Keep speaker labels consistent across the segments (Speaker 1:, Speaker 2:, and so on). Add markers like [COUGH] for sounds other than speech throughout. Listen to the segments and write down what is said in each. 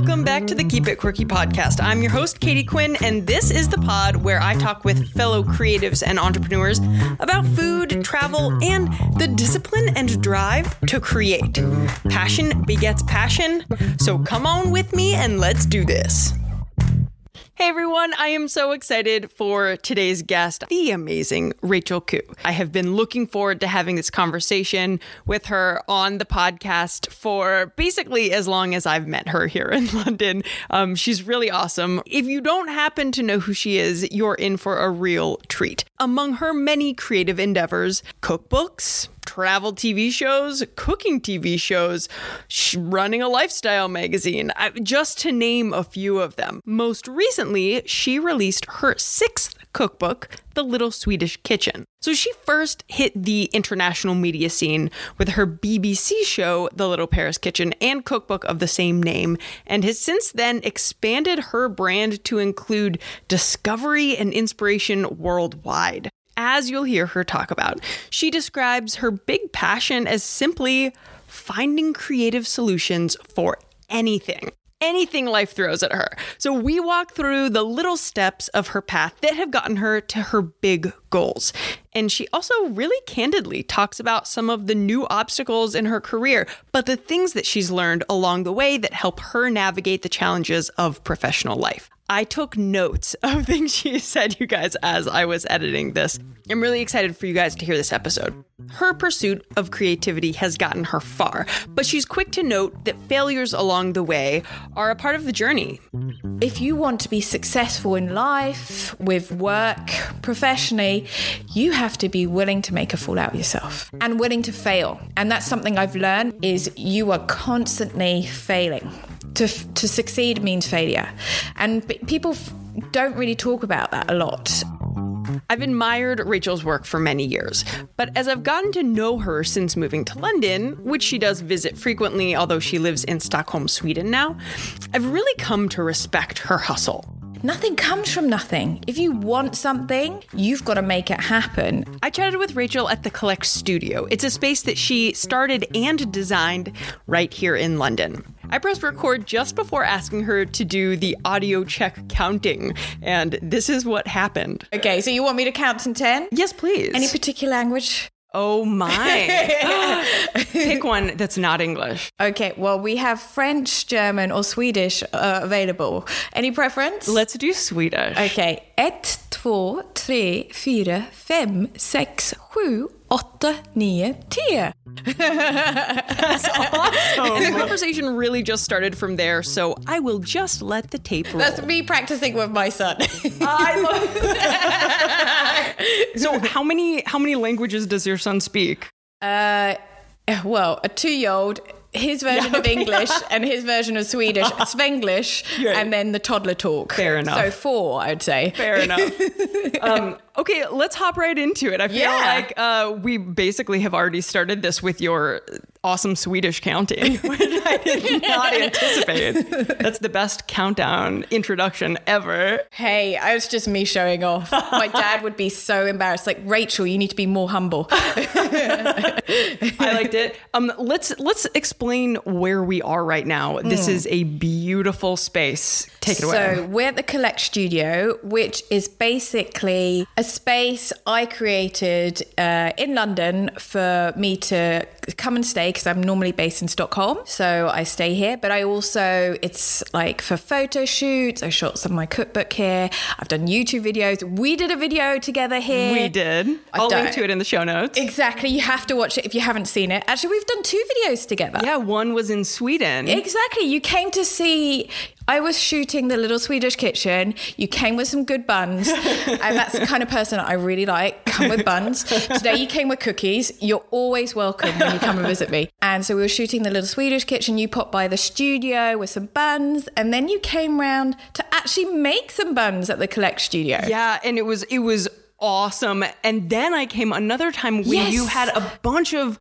Speaker 1: welcome back to the Keep It Quirky podcast. I'm your host, Katie Quinn, and this is the pod where I talk with fellow creatives and entrepreneurs about food, travel, and the discipline and drive to create. Passion begets passion, so come on with me and let's do this. Hey everyone, I am so excited for today's guest, the amazing Rachel Khoo. I have been looking forward to having this conversation with her on the podcast for basically as long as I've met her here in [LAUGHS] London. Um, she's really awesome. If you don't happen to know who she is, you're in for a real treat. Among her many creative endeavors, cookbooks, travel TV shows, cooking TV shows, sh- running a lifestyle magazine, I, just to name a few of them. Most recently, she released her sixth cookbook, The Little Swedish Kitchen. So she first hit the international media scene with her BBC show, The Little Paris Kitchen, and cookbook of the same name, and has since then expanded her brand to include discovery and inspiration worldwide as you'll hear her talk about. She describes her big passion as simply finding creative solutions for anything. Anything life throws at her. So, we walk through the little steps of her path that have gotten her to her big goals. And she also really candidly talks about some of the new obstacles in her career, but the things that she's learned along the way that help her navigate the challenges of professional life. I took notes [LAUGHS] of things she said, you guys, as I was editing this. I'm really excited for you guys to hear this episode. Her pursuit of creativity has gotten her far, but she's quick to note that failures along the way are a part of the journey.
Speaker 2: If you want to be successful in life, with work, professionally, you have to be willing to make a fool out of yourself and willing to fail. And that's something I've learned is you are constantly failing to to succeed means failure, and people don't really talk about that a lot.
Speaker 1: I've admired Rachel's work for many years, but as I've gotten to know her since moving to London, which she does visit frequently, although she lives in Stockholm, Sweden now, I've really come to respect her hustle.
Speaker 2: Nothing comes from nothing. If you want something, you've got to make it happen.
Speaker 1: I chatted with Rachel at the Khoollect Studio. It's a space that she started and designed right here in London. I pressed record just before asking her to do the audio check counting, and this is what happened.
Speaker 2: Okay, so you want me to count to 10?
Speaker 1: Yes, please.
Speaker 2: Any particular language?
Speaker 1: Oh my. [LAUGHS] Pick one that's not English.
Speaker 2: Okay, well, we have French, German, or Swedish uh, available. Any preference?
Speaker 1: Let's do Swedish.
Speaker 2: Okay. Ett, två, tre, fyra, fem, sex, sju, åtta, nio, tio.
Speaker 1: That's [LAUGHS] awesome. And the conversation really just started from there, so I will just let the tape roll.
Speaker 2: That's me practicing with my son.
Speaker 1: I love [LAUGHS] So how many how many languages does your son speak?
Speaker 2: Uh, well, a two-year-old his version
Speaker 1: Yeah,
Speaker 2: of. English and his version of Swedish, [LAUGHS] Svenglish,
Speaker 1: Yeah.
Speaker 2: and then the toddler talk.
Speaker 1: Fair enough.
Speaker 2: So four, I'd say.
Speaker 1: Fair enough. Um, okay, let's hop right into it. I feel
Speaker 2: Yeah.
Speaker 1: like uh, we basically have already started this with your awesome Swedish counting, [LAUGHS] which I did not anticipate. That's the best countdown introduction ever.
Speaker 2: Hey, I was just me showing off. My dad would be so embarrassed. Like, Rachel, you need to be more humble. [LAUGHS]
Speaker 1: I liked it. Um, let's let's explain where we are right now. This is a beautiful space. Take it away.
Speaker 2: So we're at the Khoollect Studio, which is basically a space I created uh, in London for me to come and stay because I'm normally based in Stockholm. So I stay here, but I also it's like for photo shoots. I shot some of my cookbook here. I've done YouTube videos. We did a video together here.
Speaker 1: we did. I'll
Speaker 2: done
Speaker 1: link to it in the show notes.
Speaker 2: Exactly. You have to watch it if you haven't seen it. Actually, we've done two videos together.
Speaker 1: yeah, one was in Sweden.
Speaker 2: Exactly. You came to see. I was shooting the little Swedish kitchen. You came with some good buns, [LAUGHS] and that's the kind of person I really like. Come with buns. [LAUGHS] Today you came with cookies. You're always welcome when you come and visit me. And so we were shooting the little Swedish kitchen. You popped by the studio with some buns, and then you came round to actually make some buns at the Khoollect Studio.
Speaker 1: Yeah, and it was it was awesome. And then I came another time when
Speaker 2: Yes.
Speaker 1: you had a bunch of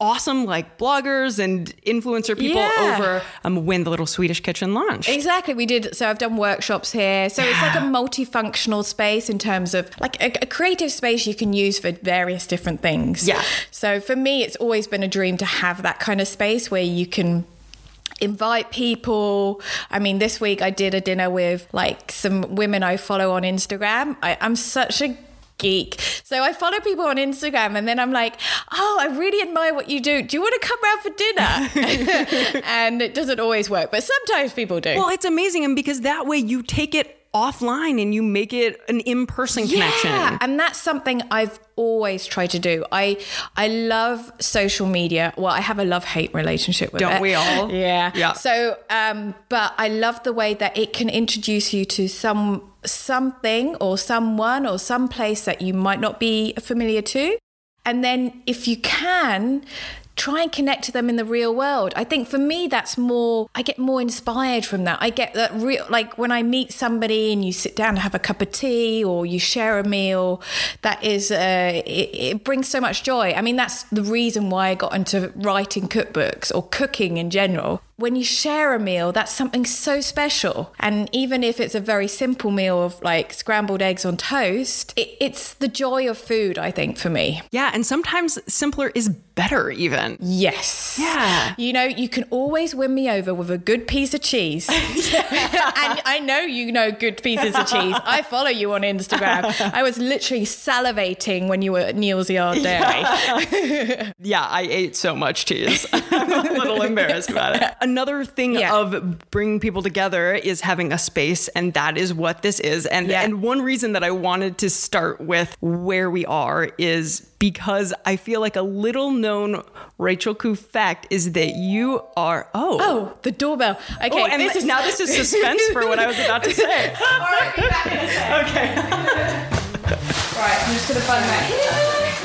Speaker 1: awesome like bloggers and influencer people
Speaker 2: Yeah.
Speaker 1: over um, when the little Swedish kitchen launched.
Speaker 2: Exactly. We did. So I've done workshops here. So it's like a multifunctional space in terms of like a, a creative space you can use for various different things.
Speaker 1: Yeah.
Speaker 2: So for me, it's always been a dream to have that kind of space where you can invite people. I mean, this week I did a dinner with like some women I follow on Instagram. I, I'm such a geek. So I follow people on Instagram and then I'm like, oh, I really admire what you do. Do you want to come round for dinner? [LAUGHS] [LAUGHS] and it doesn't always work, but sometimes people do.
Speaker 1: Well, it's amazing. And because that way you take it offline and you make it an in-person connection.
Speaker 2: Yeah, and that's something I've always tried to do. I I love social media. Well, I have a love-hate relationship with
Speaker 1: Don't
Speaker 2: it.
Speaker 1: we all? [LAUGHS]
Speaker 2: Yeah.
Speaker 1: Yeah.
Speaker 2: So, um, but I love the way that it can introduce you to some something or someone or some place that you might not be familiar to. And then if you can try and connect to them in the real world. I think for me, that's more, I get more inspired from that. I get that real, like when I meet somebody and you sit down and have a cup of tea or you share a meal, that is, uh, it, it brings so much joy. I mean, that's the reason why I got into writing cookbooks or cooking in general when you share a meal, that's something so special. And even if it's a very simple meal of like scrambled eggs on toast, it, it's the joy of food, I think, for me.
Speaker 1: Yeah, and sometimes simpler is better, even.
Speaker 2: Yes.
Speaker 1: Yeah.
Speaker 2: You know, you can always win me over with a good piece of cheese. [LAUGHS] [LAUGHS] and I know you know good pieces of cheese. I follow you on Instagram. I was literally salivating when you were at Neal's Yard Dairy. [LAUGHS]
Speaker 1: Yeah, I ate so much cheese. I'm a little embarrassed about it. Another thing
Speaker 2: Yeah.
Speaker 1: of bringing people together is having a space, and that is what this is. And
Speaker 2: Yeah.
Speaker 1: and one reason that I wanted to start with where we are is because I feel like a little known Rachel Khoo fact is that you are oh.
Speaker 2: oh, the doorbell. Okay,
Speaker 1: Oh, and
Speaker 2: this is
Speaker 1: now this is suspense for what I was about to say. [LAUGHS]
Speaker 2: All right, be back in a sec.
Speaker 1: Okay.
Speaker 2: Right, I'm just gonna find that.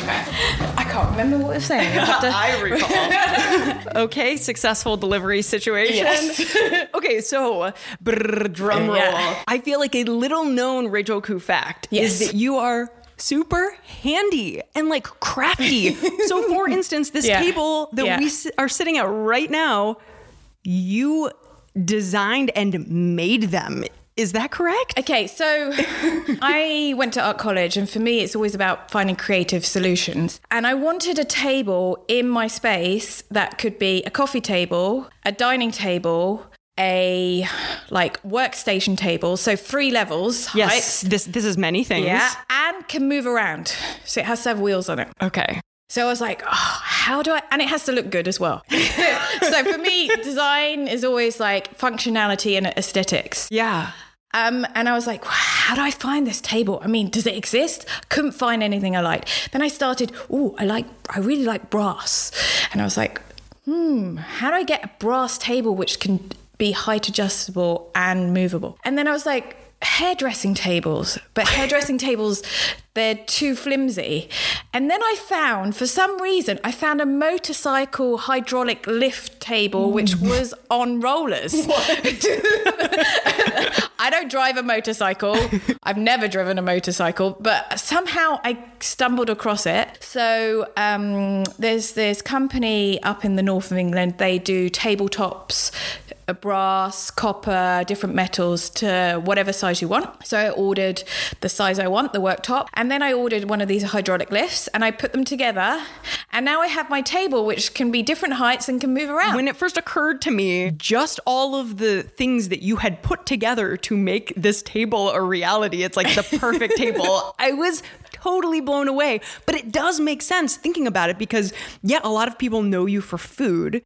Speaker 2: [LAUGHS] I can't remember what I was saying. [LAUGHS] I'll to-
Speaker 1: I recall. [LAUGHS] okay, successful delivery situation.
Speaker 2: Yes. [LAUGHS]
Speaker 1: okay, so brr, drum roll.
Speaker 2: Yeah.
Speaker 1: I feel like a little known Rachel Khoo fact
Speaker 2: Yes.
Speaker 1: is that you are super handy and like crafty. so, for instance, this
Speaker 2: Yeah.
Speaker 1: table that
Speaker 2: Yeah.
Speaker 1: we are sitting at right now, you designed and made them. Is that correct?
Speaker 2: Okay, so [LAUGHS] I went to art college, and for me, it's always about finding creative solutions. And I wanted a table in my space that could be a coffee table, a dining table, a like workstation table, so three levels.
Speaker 1: Yes,
Speaker 2: height,
Speaker 1: this this is many things.
Speaker 2: Yeah, and can move around. So it has to have wheels on it.
Speaker 1: Okay.
Speaker 2: So I was like, oh, how do I? And it has to look good as well. [LAUGHS] so for me, design is always like functionality and aesthetics.
Speaker 1: Yeah.
Speaker 2: Um, and I was like, how do I find this table? I mean, does it exist? Couldn't find anything I liked. Then I started, oh, I like, I really like brass. And I was like, hmm, how do I get a brass table which can be height adjustable and movable? And then I was like, hairdressing tables, but hairdressing tables, they're too flimsy. And then I found, for some reason, I found a motorcycle hydraulic lift table which was on rollers. [LAUGHS] [LAUGHS] I don't drive a motorcycle. I've never driven a motorcycle, but somehow I stumbled across it. So um, there's this company up in the north of England. They do tabletops, uh, brass, copper, different metals to whatever size you want. So I ordered the size I want, the worktop, and then I ordered one of these hydraulic lifts, and I put them together, and now I have my table, which can be different heights and can move around.
Speaker 1: When it first occurred to me, just all of the things that you had put together to make this table a reality, it's like the perfect [LAUGHS] table. I was totally blown away. But it does make sense thinking about it because, yeah, a lot of people know you for food.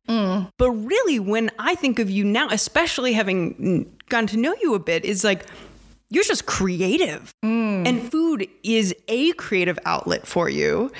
Speaker 1: But really, when I think of you now, especially having mm, gotten to know you a bit, is like, you're just creative. And food is a creative outlet for you,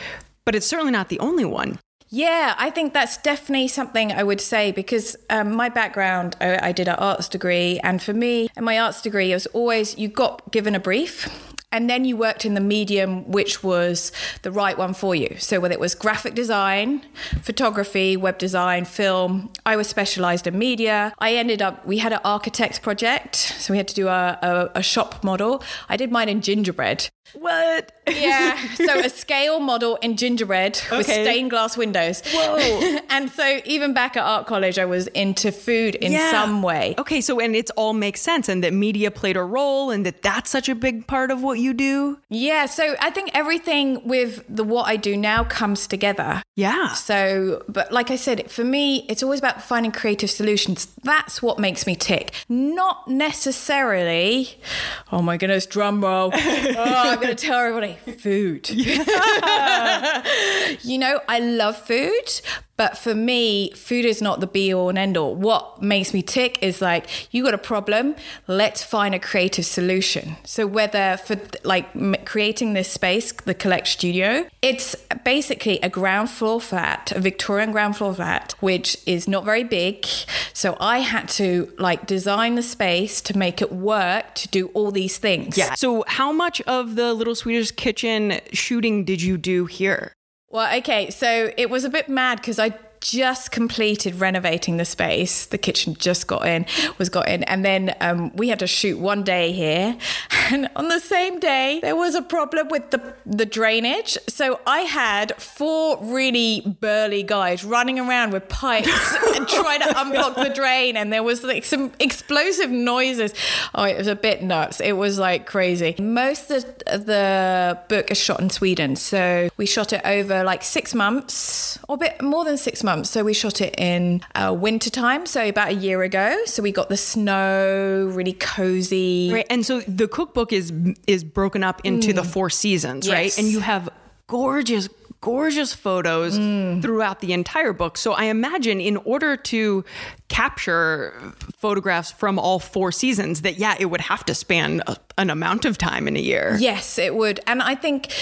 Speaker 1: but it's certainly not the only one.
Speaker 2: Yeah, I think that's definitely something I would say because um, my background, I, I did an arts degree, and for me, in my arts degree, it was always you got given a brief. And then you worked in the medium which was the right one for you. So whether it was graphic design, photography, web design, film, I was specialized in media. I ended up, we had an architect's project. So we had to do a, a, a shop model. I did mine in gingerbread.
Speaker 1: What?
Speaker 2: Yeah. [LAUGHS] So a scale model in gingerbread with stained glass windows.
Speaker 1: Whoa. [LAUGHS]
Speaker 2: and so even back at art college, I was into food in
Speaker 1: Yeah.
Speaker 2: some way.
Speaker 1: Okay, so and it all makes sense, and that media played a role, and that that's such a big part of what what you do?
Speaker 2: Yeah, so I think everything with the what I do now comes together.
Speaker 1: Yeah.
Speaker 2: So, but like I said, for me, it's always about finding creative solutions. That's what makes me tick. Not necessarily, oh my goodness, drum roll. [LAUGHS] oh, I'm going to tell everybody food. [LAUGHS] [LAUGHS] you know, I love food, but for me, food is not the be all and end all. What makes me tick is like, you got a problem, let's find a creative solution. So, whether for like creating this space, the Khoollect Studio, it's basically a ground floor flat, a Victorian ground floor flat, which is not very big. So, I had to like design the space to make it work to do all these things.
Speaker 1: Yeah. So, how much of the Little Swedish Kitchen shooting did you do here?
Speaker 2: Well, okay, so it was a bit mad because I just completed renovating the space. The kitchen just got in, was got in, and then um, we had to shoot one day here. And on the same day, there was a problem with the the drainage. So I had four really burly guys running around with pipes [LAUGHS] and trying to unblock the drain, and there was like some explosive noises. Oh, it was a bit nuts. It was like crazy. Most of the book is shot in Sweden, so we shot it over like six months, or a bit more than six months. So we shot it in uh, winter time, so about a year ago. So we got the snow, really cozy.
Speaker 1: Right, and so the cookbook is is broken up into mm. the four seasons, yes. right? And you have gorgeous gorgeous photos mm. throughout the entire book. So I imagine in order to capture photographs from all four seasons that yeah, it would have to span a, an amount of time in a year.
Speaker 2: Yes, it would. And I think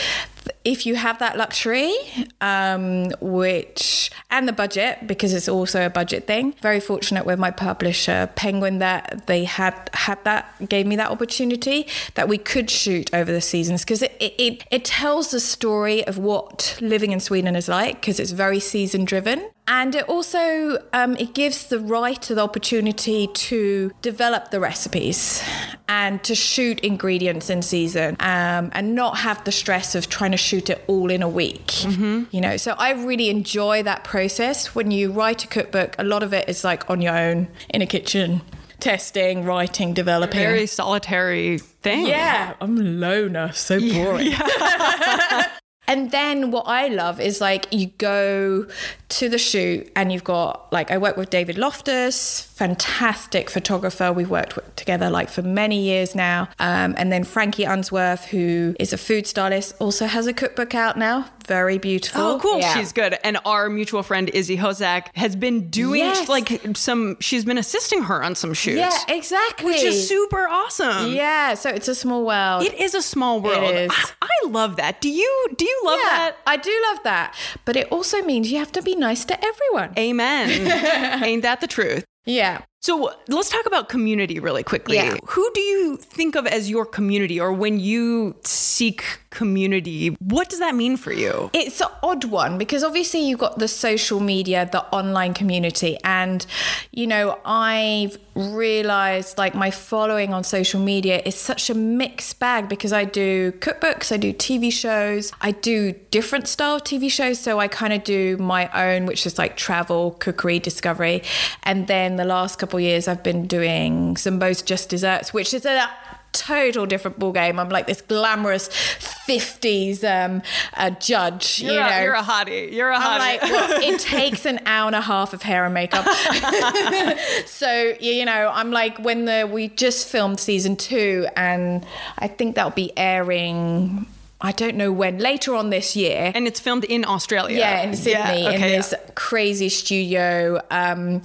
Speaker 2: if you have that luxury, um, which and the budget because it's also a budget thing. Very fortunate with my publisher Penguin that they had had that gave me that opportunity that we could shoot over the seasons because it, it it tells the story of what living in Sweden is like because it's very season driven and it also um, it gives the writer the opportunity to develop the recipes and to shoot ingredients in season um, and not have the stress of trying to shoot it all in a week. Mm-hmm. you know so i really enjoy that process. When you write a cookbook a lot of it is like on your own in a kitchen testing writing developing.
Speaker 1: Very solitary thing.
Speaker 2: Yeah i'm a loner so [LAUGHS] boring. yeah. [LAUGHS] And then what I love is like you go to the shoot and you've got like I work with David Loftus, fantastic photographer. We've worked together like for many years now. Um, and then Frankie Unsworth, who is a food stylist, also has a cookbook out now. Very beautiful.
Speaker 1: Oh, cool. Yeah. She's good. And our mutual friend Izzy Hozak has been doing yes. like some. She's been assisting her on some shoots.
Speaker 2: Yeah, exactly.
Speaker 1: Which is super awesome.
Speaker 2: Yeah. So it's a small world.
Speaker 1: It is a small world. It is. I, I love that. Do you? Do you love
Speaker 2: yeah,
Speaker 1: that?
Speaker 2: I do love that. But it also means you have to be nice to everyone.
Speaker 1: Amen. [LAUGHS] Ain't that the truth?
Speaker 2: Yeah.
Speaker 1: So let's talk about community really quickly.
Speaker 2: Yeah.
Speaker 1: Who do you think of as your community, or when you seek community, what does that mean for you?
Speaker 2: It's an odd one because obviously you've got the social media, the online community, and you know, I've realized like my following on social media is such a mixed bag because I do cookbooks, I do TV shows, I do different style TV shows. So I kind of do my own, which is like travel, cookery, discovery, and then the last couple years, I've been doing some Zumbo's Just Desserts, which is a total different ball game. I'm like this glamorous 50s um, uh, judge.
Speaker 1: You're,
Speaker 2: you know.
Speaker 1: a, you're a hottie. You're a hottie.
Speaker 2: I'm like, well, it [LAUGHS] takes an hour and a half of hair and makeup. [LAUGHS] so, you know, I'm like, when the we just filmed season two, and I think that'll be airing I don't know when, later on this year.
Speaker 1: And it's filmed in Australia.
Speaker 2: Yeah, in Sydney, yeah, okay, in this yeah. crazy studio. Um,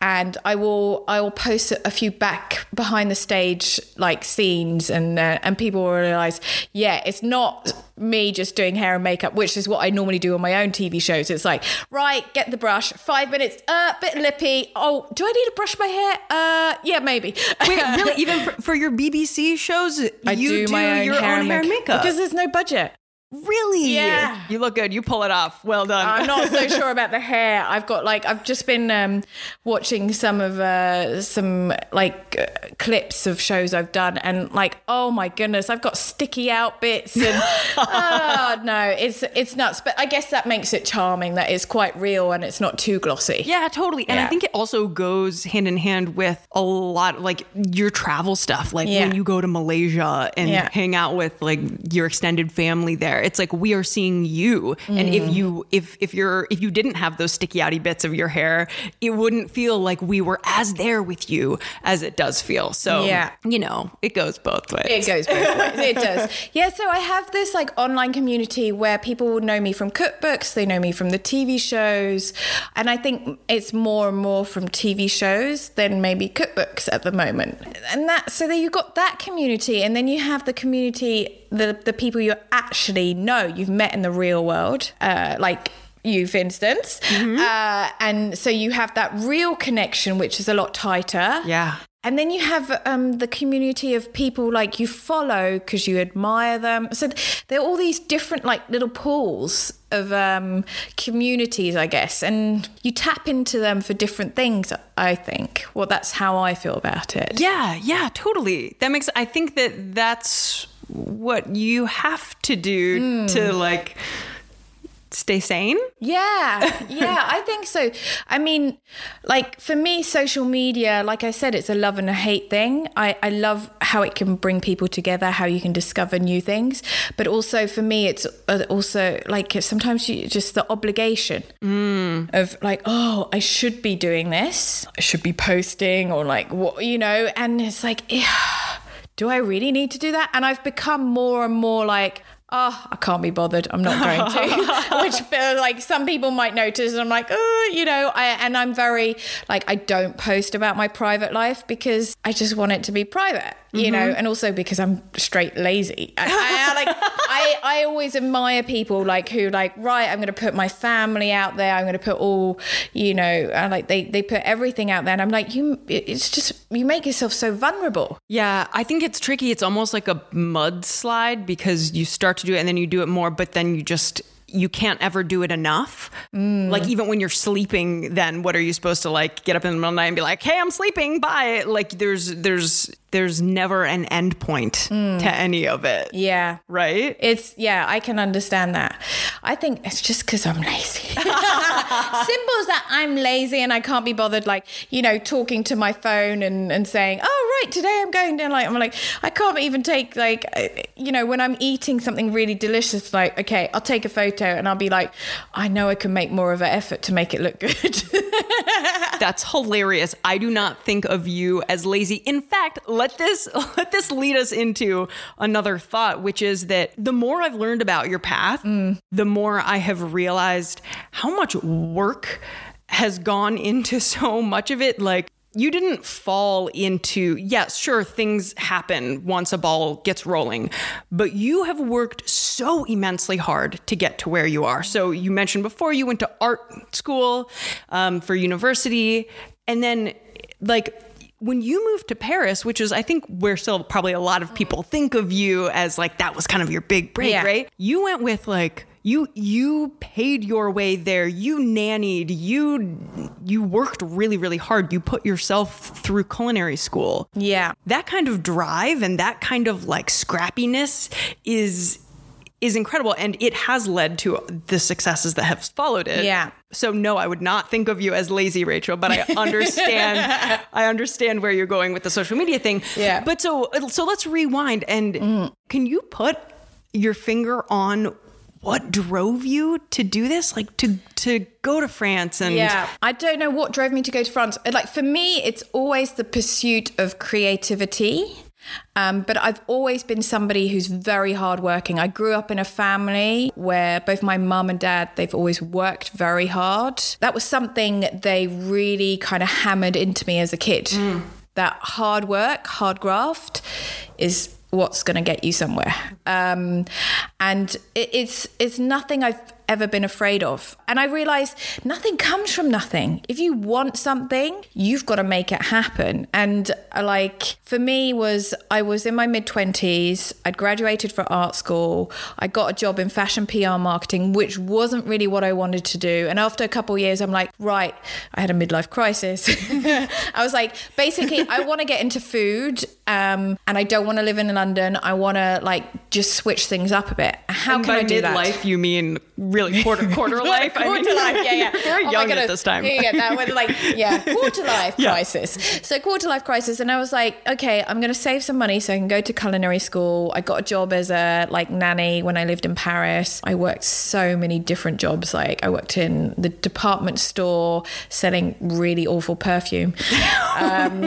Speaker 2: and I will I will post a few back behind the stage like scenes, and uh, and people will realize, yeah, it's not me just doing hair and makeup, which is what I normally do on my own TV shows. It's like, right, get the brush, five minutes, uh, bit lippy. Oh, do I need to brush my hair? Uh, yeah, maybe.
Speaker 1: Wait, really? [LAUGHS] Even for, for, your BBC shows,
Speaker 2: I you do, my own
Speaker 1: your
Speaker 2: hair
Speaker 1: own hair and makeup
Speaker 2: because there's no budget.
Speaker 1: Really?
Speaker 2: Yeah.
Speaker 1: You look good. You pull it off. Well done.
Speaker 2: I'm not so sure about the [LAUGHS] hair. I've got like I've just been um, watching some of uh, some like uh, clips of shows I've done, and like oh my goodness, I've got sticky out bits, and [LAUGHS] oh no, it's it's nuts. But I guess that makes it charming. That it's quite real and it's not too glossy.
Speaker 1: Yeah, totally. And I think it also goes hand in hand with a lot of, like your travel stuff. Like
Speaker 2: Yeah.
Speaker 1: when you go to Malaysia and
Speaker 2: Yeah.
Speaker 1: hang out with like your extended family there. It's like we are seeing you. And
Speaker 2: Mm.
Speaker 1: if you if if you're if you didn't have those sticky outy bits of your hair, it wouldn't feel like we were as there with you as it does feel. So
Speaker 2: Yeah.
Speaker 1: you know, it goes both ways.
Speaker 2: It goes both ways. It does. [LAUGHS] Yeah, so I have this like online community where people will know me from cookbooks, they know me from the TV shows, and I think it's more and more from TV shows than maybe cookbooks at the moment. And that so then you've got that community, and then you have the community, the the people you actually know, you've met in the real world, uh, like you, for instance, uh, and so you have that real connection, which is a lot tighter.
Speaker 1: Yeah.
Speaker 2: And then you have um, the community of people like you follow because you admire them. So there are all these different like little pools of um, communities, I guess, and you tap into them for different things. I think. Well, that's how I feel about it.
Speaker 1: Yeah, yeah, totally. That makes I think that that's what you have to do to like stay sane.
Speaker 2: Yeah, [LAUGHS] yeah, I think so. I mean, like for me, social media, like I said, it's a love and a hate thing. I, I love how it can bring people together, how you can discover new things. But also for me, it's uh, also like sometimes you just the obligation of like, oh, I should be doing this, I should be posting, or like, what, you know, and it's like, yeah, do I really need to do that? And I've become more and more like, oh, I can't be bothered. I'm not going to. [LAUGHS] [LAUGHS] Which, uh, like, some people might notice. And I'm like, oh, you know, I, and I'm very, like, I don't post about my private life because I just want it to be private, you know, and also because I'm straight lazy. I, I, I, like, I, I always admire people, like, who, like, right, I'm going to put my family out there. I'm going to put all, you know, and like, they, they put everything out there. And I'm like, you, it's just, you make yourself so vulnerable.
Speaker 1: Yeah, I think it's tricky. It's almost like a mudslide because you start to do it and then you do it more, but then you just you can't ever do it enough. Mm. Like even when you're sleeping, then what are you supposed to like get up in the middle of the night and be like, "Hey, I'm sleeping. Bye." Like there's there's there's never an end point to any of it.
Speaker 2: Yeah.
Speaker 1: Right?
Speaker 2: It's yeah, I can understand that. I think it's just because I'm lazy. [LAUGHS] Simple as that. I'm lazy and I can't be bothered, like you know, talking to my phone and and saying, "Oh right, today I'm going down." Like I'm like, I can't even take like, uh, you know, when I'm eating something really delicious, like okay, I'll take a photo and I'll be like, I know I can make more of an effort to make it look good. [LAUGHS]
Speaker 1: That's hilarious. I do not think of you as lazy. In fact, let this [LAUGHS] let this lead us into another thought, which is that the more I've learned about your path, the more I have realized how much work has gone into [LAUGHS] so much of it. Like you didn't fall into, yes, sure, things happen once a ball gets rolling, but you have worked so immensely hard to get to where you are. So you mentioned before you went to art school um, for university, and then like, when you moved to Paris, which is, I think, where still probably a lot of uh-huh. people think of you as like that was kind of your big break,
Speaker 2: Yeah.
Speaker 1: right? You went with like you you paid your way there you nannied you you worked really really hard you put yourself through culinary school
Speaker 2: yeah.
Speaker 1: that kind of drive and that kind of like scrappiness is is incredible and it has led to the successes that have followed it
Speaker 2: Yeah.
Speaker 1: so no i would not think of you as lazy rachel but i [LAUGHS] understand i understand where you're going with the social media thing
Speaker 2: Yeah.
Speaker 1: but so so let's rewind and mm. can you put your finger on what drove you to do this like to to go to france and
Speaker 2: Yeah. I don't know what drove me to go to France. Like for me, it's always the pursuit of creativity. Um, but I've always been somebody who's very hardworking. I grew up in a family where both my mum and dad, they've always worked very hard. That was something they really kind of hammered into me as a kid. That hard work, hard graft is what's going to get you somewhere. Um, and it, it's it's nothing I've ever been afraid of. And I realized nothing comes from nothing. If you want something, you've got to make it happen. And uh, like for me was I was in my mid 20s, I'd graduated from art school, I got a job in fashion PR marketing, which wasn't really what I wanted to do. And after a couple years, I'm like, right, I had a midlife crisis. [LAUGHS] I was like, basically, I want to get into food um, and I don't want to live in London. I want to like just switch things up a bit. How
Speaker 1: And
Speaker 2: can
Speaker 1: by
Speaker 2: I do that?
Speaker 1: midlife, you mean really quarter [LAUGHS] quarter life? I
Speaker 2: quarter
Speaker 1: mean,
Speaker 2: life, yeah, yeah. [LAUGHS]
Speaker 1: Very
Speaker 2: Oh
Speaker 1: young at this time.
Speaker 2: Yeah, yeah, that was like, [LAUGHS] yeah, quarter life
Speaker 1: Yeah.
Speaker 2: crisis. So quarter life crisis, and I was like, okay, I'm going to save some money so I can go to culinary school. I got a job as a like nanny when I lived in Paris. I worked so many different jobs. Like I worked in the department store selling really awful perfume, um,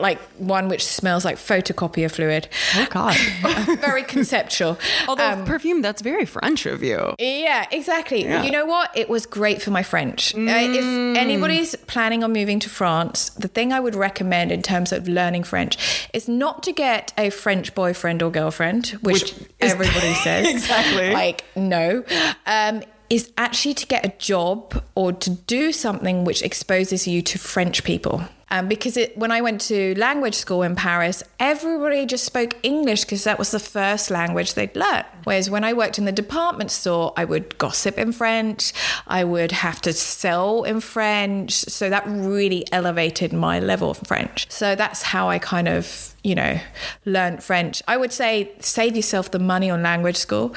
Speaker 2: like one which smells like photocopier fluid.
Speaker 1: Oh God. [LAUGHS]
Speaker 2: Very conceptual.
Speaker 1: Although
Speaker 2: Um,
Speaker 1: perfume, that's very French of you.
Speaker 2: yeah, exactly.
Speaker 1: Yeah.
Speaker 2: You know what? It was great for my French. Uh, if anybody's planning on moving to France, the thing I would recommend in terms of learning French is not to get a French boyfriend or girlfriend, which,
Speaker 1: Which is-
Speaker 2: everybody [LAUGHS] says.
Speaker 1: Exactly.
Speaker 2: Like, no. Um, is actually to get a job or to do something which exposes you to French people. Um, because it, when I went to language school in Paris, everybody just spoke English because that was the first language they'd learned. Whereas when I worked in the department store, I would gossip in French, I would have to sell in French. So that really elevated my level of French. So that's how I kind of, you know, learned French. I would say save yourself the money on language school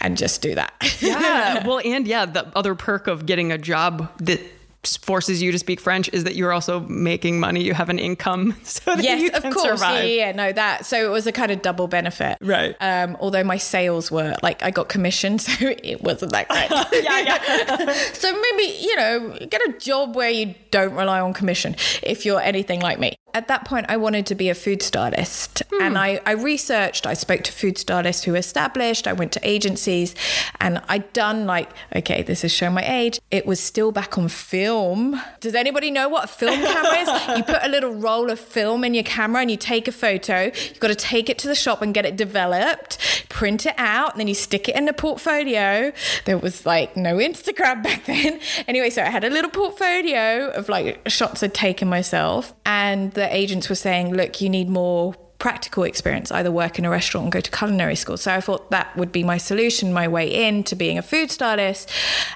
Speaker 2: and just do that.
Speaker 1: Yeah. [LAUGHS] well, and yeah, the other perk of getting a job that forces you to speak French is that you're also making money. You have an income, [LAUGHS] so that
Speaker 2: yes,
Speaker 1: you
Speaker 2: of course. Yeah,
Speaker 1: survive.
Speaker 2: yeah, yeah, no, that. So it was a kind of double benefit.
Speaker 1: Right.
Speaker 2: Um, although my sales were like I got commission, [LAUGHS] so it wasn't that great. [LAUGHS]
Speaker 1: yeah, yeah.
Speaker 2: so maybe, you know, get a job where you don't rely on commission if you're anything like me. At that point, I wanted to be a food stylist. Hmm. And I, I researched, I spoke to food stylists who were established, I went to agencies, and I'd done like, okay, this is showing my age. It was still back on film. Does anybody know what a film camera is? [LAUGHS] You put a little roll of film in your camera and you take a photo. You've got to take it to the shop and get it developed, print it out, and then you stick it in a portfolio. There was like no Instagram [LAUGHS] back then. Anyway, so I had a little portfolio of like shots I'd taken myself, and the agents were saying, look, you need more practical experience, either work in a restaurant and go to culinary school. So I thought that would be my solution, my way in to being a food stylist.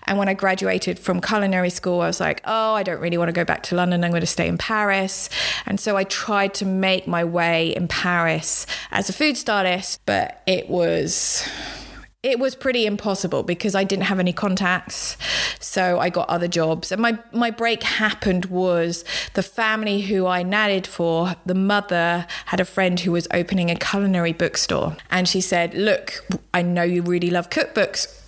Speaker 2: And when I graduated from culinary school, I was like, oh, I don't really want to go back to London. I'm going to stay in Paris. And so I tried to make my way in Paris as a food stylist, but it was it was pretty impossible because I didn't have any contacts. So I got other jobs. And my, my break happened was the family who I nannied for, the mother had a friend who was opening a culinary bookstore. And she said, Look, I know you really love cookbooks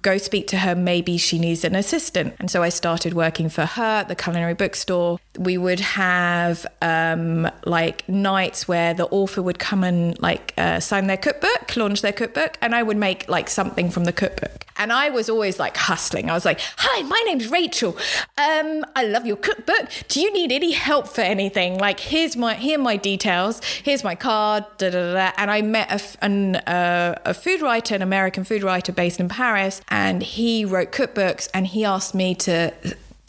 Speaker 2: go speak to her. Maybe she needs an assistant. And so I started working for her at the culinary bookstore. We would have um, like nights where the author would come and like uh, sign their cookbook, launch their cookbook, and I would make like something from the cookbook. And I was always like hustling. I was like, "Hi, my name's Rachel. Um, I love your cookbook. Do you need any help for anything? Like, here's my here my details. Here's my card." Da, da, da. And I met an, uh, a food writer, an American food writer based in Paris, and he wrote cookbooks. And he asked me to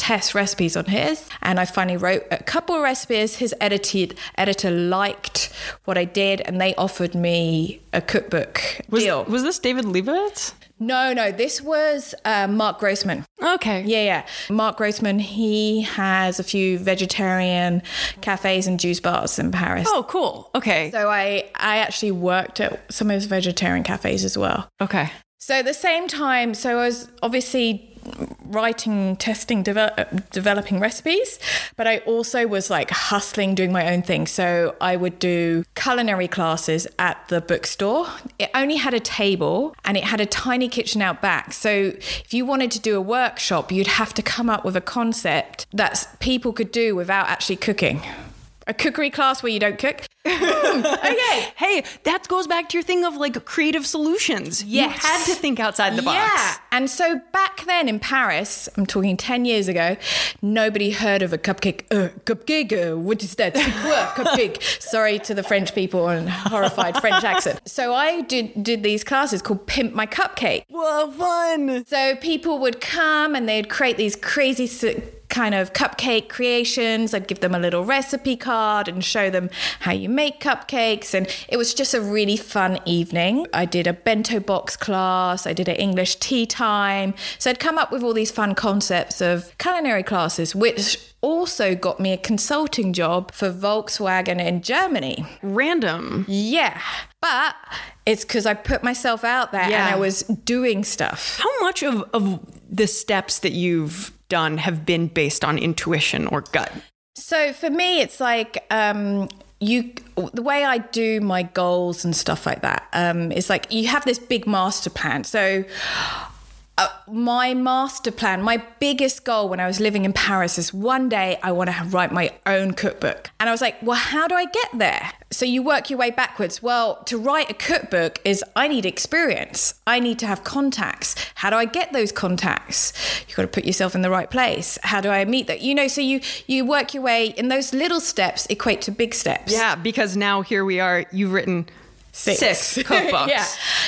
Speaker 2: test recipes on his and I finally wrote a couple of recipes his edited editor liked what I did and they offered me a cookbook
Speaker 1: Was,
Speaker 2: deal
Speaker 1: was this David Lebovitz?
Speaker 2: no no this was uh, Marc Grossman
Speaker 1: Okay.
Speaker 2: yeah, yeah. Marc Grossman, he has a few vegetarian cafes and juice bars in Paris.
Speaker 1: Oh, cool. Okay.
Speaker 2: So I, I actually worked at some of his vegetarian cafes as well.
Speaker 1: Okay.
Speaker 2: So at the same time, so I was obviously writing, testing, develop, uh, developing recipes, but I also was like hustling, doing my own thing. So I would do culinary classes at the bookstore. It only had a table and it had a tiny kitchen out back. So if you wanted to do a workshop, you'd have to come up with a concept that people could do without actually cooking. A cookery class where you don't cook. okay. [LAUGHS]
Speaker 1: Hey, that goes back to your thing of like creative solutions. You had to think outside the box.
Speaker 2: Yeah. And so back then in Paris, I'm talking 10 years ago, nobody heard of a cupcake. Uh, cupcake, uh, what is that? [LAUGHS] Cupcake. Sorry to the French people and horrified French accent. So I did, did these classes called Pimp My Cupcake.
Speaker 1: Well, fun.
Speaker 2: So people would come and they'd create these crazy kind of cupcake creations. I'd give them a little recipe card and show them how you make cupcakes. And it was just a really fun evening. I did a bento box class, I did an English tea time. So I'd come up with all these fun concepts of culinary classes, which also got me a consulting job for Volkswagen in Germany.
Speaker 1: Random.
Speaker 2: Yeah. But it's because I put myself out there and I was doing stuff.
Speaker 1: How much of, of the steps that you've done have been based on intuition or gut?
Speaker 2: So for me, it's like um, you. The way I do my goals and stuff like that um, is like you have this big master plan. So. Uh, my master plan, my biggest goal when I was living in Paris is one day I want to write my own cookbook. And I was like, well, how do I get there? So you work your way backwards. Well, to write a cookbook is I need experience. I need to have contacts. How do I get those contacts? You've got to put yourself in the right place. How do I meet that? You know, so you you work your way and those little steps equate to big steps.
Speaker 1: Yeah, because now here we are. You've written six, cookbooks. [LAUGHS]
Speaker 2: yeah.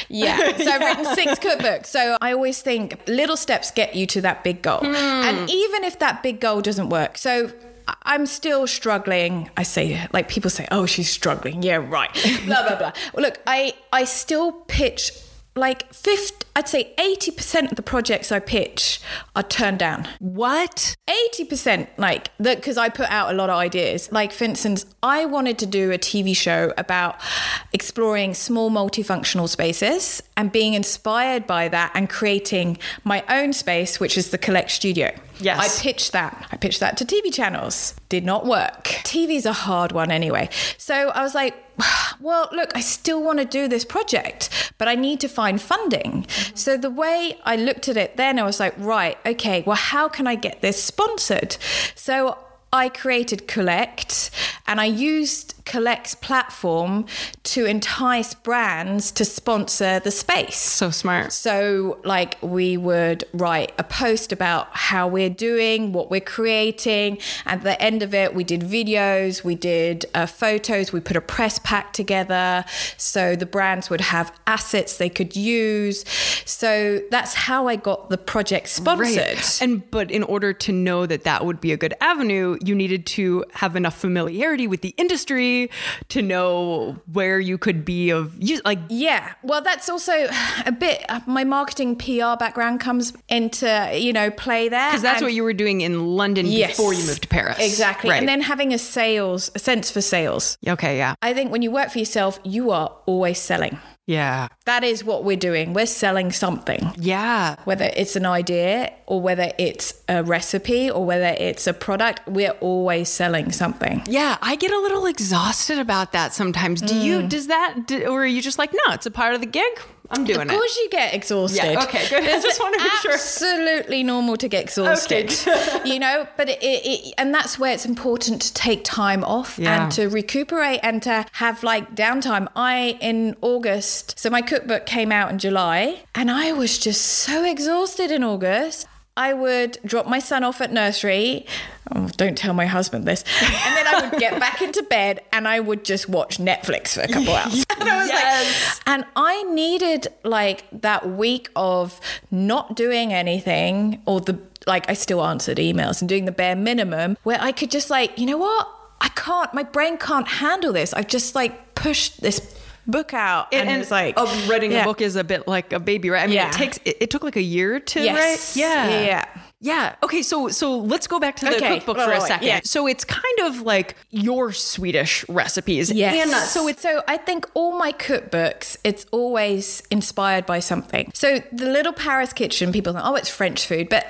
Speaker 2: Yeah. [LAUGHS] So I've written six cookbooks. So I always think little steps get you to that big goal.
Speaker 1: Hmm.
Speaker 2: And even if that big goal doesn't work, so I'm still struggling. I say, like people say, oh, she's struggling. Yeah, right. [LAUGHS] blah, blah, blah. Well, look, I, I still pitch like 50, I'd say 80% of the projects I pitch are turned down.
Speaker 1: What?
Speaker 2: 80% like that because I put out a lot of ideas. Like for instance, I wanted to do a TV show about exploring small multifunctional spaces and being inspired by that and creating my own space which is the Khoollect Studio.
Speaker 1: Yes.
Speaker 2: I pitched that. I pitched that to TV channels. Did not work. TV's a hard one anyway. So I was like, [SIGHS] well, look, I still want to do this project, but I need to find funding. Mm-hmm. So the way I looked at it then, I was like, right, okay, well, how can I get this sponsored? So I created Khoollect and I used Khoollect's platform to entice brands to sponsor the space.
Speaker 1: So smart.
Speaker 2: So, like, we would write a post about how we're doing, what we're creating. At the end of it, we did videos, we did uh, photos, we put a press pack together. So the brands would have assets they could use. So that's how I got the project sponsored. Right.
Speaker 1: And but in order to know that that would be a good avenue, you needed to have enough familiarity with the industry to know where you could be of use. Like
Speaker 2: Yeah, well, that's also a bit. Uh, my marketing PR background comes into you know play there
Speaker 1: because that's
Speaker 2: and-
Speaker 1: what you were doing in London
Speaker 2: Yes.
Speaker 1: before you moved to Paris.
Speaker 2: Exactly,
Speaker 1: Right.
Speaker 2: and then having a sales, a sense for sales.
Speaker 1: okay, yeah,
Speaker 2: I think when you work for yourself, you are always selling.
Speaker 1: Yeah,
Speaker 2: That is what we're doing. We're selling something.
Speaker 1: yeah.
Speaker 2: Whether it's an idea or whether it's a recipe or whether it's a product, we're always selling something.
Speaker 1: Yeah, I get a little exhausted about that sometimes. Do
Speaker 2: Mm.
Speaker 1: you? Does that? Or are you just like, no, it's a part of the gig. I'm doing
Speaker 2: Of
Speaker 1: it.
Speaker 2: course, you get exhausted.
Speaker 1: Yeah, okay, good. [LAUGHS] I
Speaker 2: It's
Speaker 1: just wanna make sure.
Speaker 2: Absolutely normal to get exhausted. [LAUGHS] you know, but it, it, it, and that's where it's important to take time off
Speaker 1: Yeah.
Speaker 2: and to recuperate and to have like downtime. I in August, so my cookbook came out in July, and I was just so exhausted in August. I would drop my son off at nursery. Oh, don't tell my husband this. And then I would get [LAUGHS] back into bed and I would just watch Netflix for a couple hours. [LAUGHS] And I was
Speaker 1: Yes.
Speaker 2: like, and I needed like that week of not doing anything or the like I still answered emails and doing the bare minimum where I could just like, you know what? I can't my brain can't handle this. I've just like pushed this book out and, it's like
Speaker 1: oh, writing
Speaker 2: yeah.
Speaker 1: a book is a bit like a baby, right? I mean,
Speaker 2: Yeah.
Speaker 1: it takes. It, it took like a year to
Speaker 2: Yes.
Speaker 1: write. Yeah,
Speaker 2: Yeah, yeah.
Speaker 1: Yeah. Okay. So so let's go back to the
Speaker 2: Okay,
Speaker 1: cookbook for a second.
Speaker 2: yeah.
Speaker 1: So it's kind of like your Swedish recipes.
Speaker 2: Yes.
Speaker 1: And uh,
Speaker 2: so it's so I think all my cookbooks, it's always inspired by something. So the little Paris kitchen, people think, oh, it's French food, but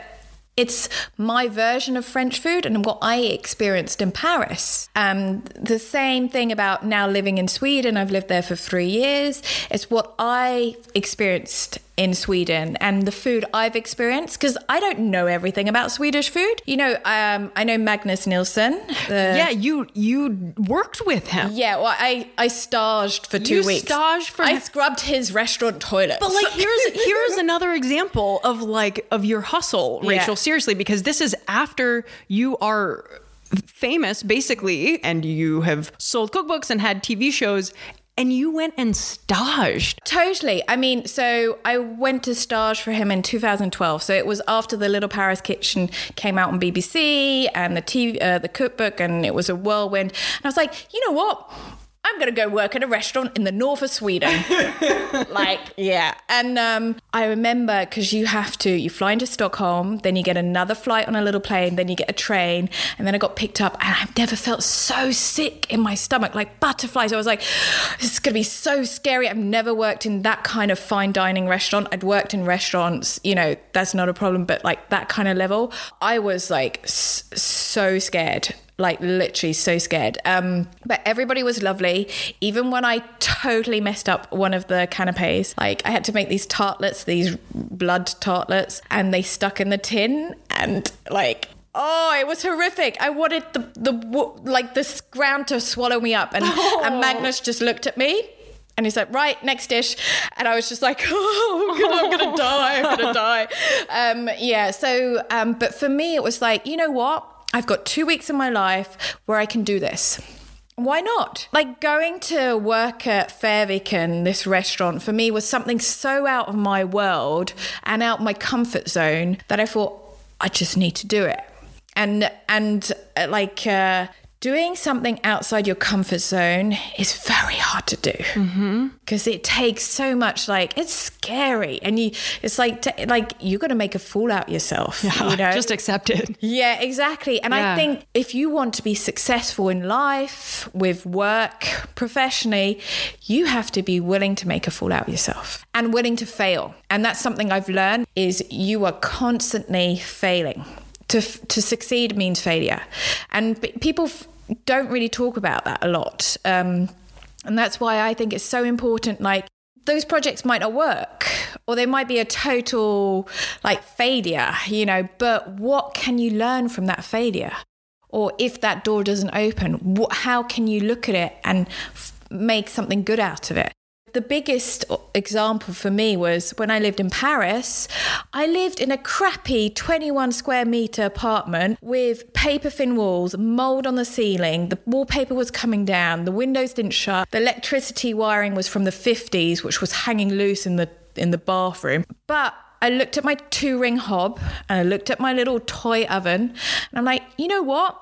Speaker 2: it's my version of French food and what I experienced in Paris. Um, the same thing about now living in Sweden. I've lived there for three years. It's what I experienced in Sweden and the food I've experienced because I don't know everything about Swedish food. You know, um, I know Magnus Nilsson.
Speaker 1: Yeah, you you worked with him.
Speaker 2: Yeah, well, I I staged for two
Speaker 1: You
Speaker 2: weeks.
Speaker 1: staged for-
Speaker 2: I scrubbed his restaurant toilet.
Speaker 1: But like here's [LAUGHS] here's another example of like of your hustle,
Speaker 2: Yeah.
Speaker 1: Rachel. Seriously, because this is after you are famous, basically, and you have sold cookbooks and had TV shows, and you went and staged.
Speaker 2: Totally. I mean, so I went to stage for him in 2012. So it was after the Little Paris Kitchen came out on BBC and the TV, uh, the cookbook, and it was a whirlwind. And I was like, you know what? I'm gonna go work at a restaurant in the north of Sweden. [LAUGHS] like, yeah. And um, I remember because you have to, you fly into Stockholm, then you get another flight on a little plane, then you get a train, and then I got picked up, and I've never felt so sick in my stomach, like butterflies. I was like, this is gonna be so scary. I've never worked in that kind of fine dining restaurant. I'd worked in restaurants, you know, that's not a problem, but like that kind of level, I was like s- so scared like literally so scared. Um, but everybody was lovely. Even when I totally messed up one of the canapes, like I had to make these tartlets, these blood tartlets, and they stuck in the tin, and like. Oh, it was horrific. I wanted the the like this ground to swallow me up, and, and Magnus just looked at me, and he's like, "Right, next dish," and I was just like, [LAUGHS] "Oh, I'm gonna, I'm gonna [LAUGHS] die. I'm gonna die." Um, yeah. So, um, but for me, it was like, you know what? I've got two weeks in my life where I can do this. Why not? Like going to work at Fäviken, this restaurant, for me was something so out of my world and out my comfort zone that I thought I just need to do it. And and uh, like uh, doing something outside your comfort zone is very hard to do mm-hmm. because it takes so much. Like it's scary, and you it's like t- like you got to make a fool out yourself. You know,
Speaker 1: Just accept it. [LAUGHS]
Speaker 2: yeah, exactly. And
Speaker 1: Yeah.
Speaker 2: I think if you want to be successful in life, with work, professionally, you have to be willing to make a fool out of yourself and willing to fail. And that's something I've learned is you are constantly failing. To to succeed means failure. And people f- don't really talk about that a lot. Um, and that's why I think it's so important like those projects might not work or they might be a total like failure, you know, but what can you learn from that failure? Or if that door doesn't open, what, how can you look at it and f- make something good out of it? The biggest example for me was when I lived in Paris. I lived in a crappy 21 square meter apartment with paper thin walls, mold on the ceiling. The wallpaper was coming down, the windows didn't shut. The electricity wiring was from the 50s, which was hanging loose in the in the bathroom. But I looked at my two ring hob and I looked at my little toy oven and I'm like, you know what?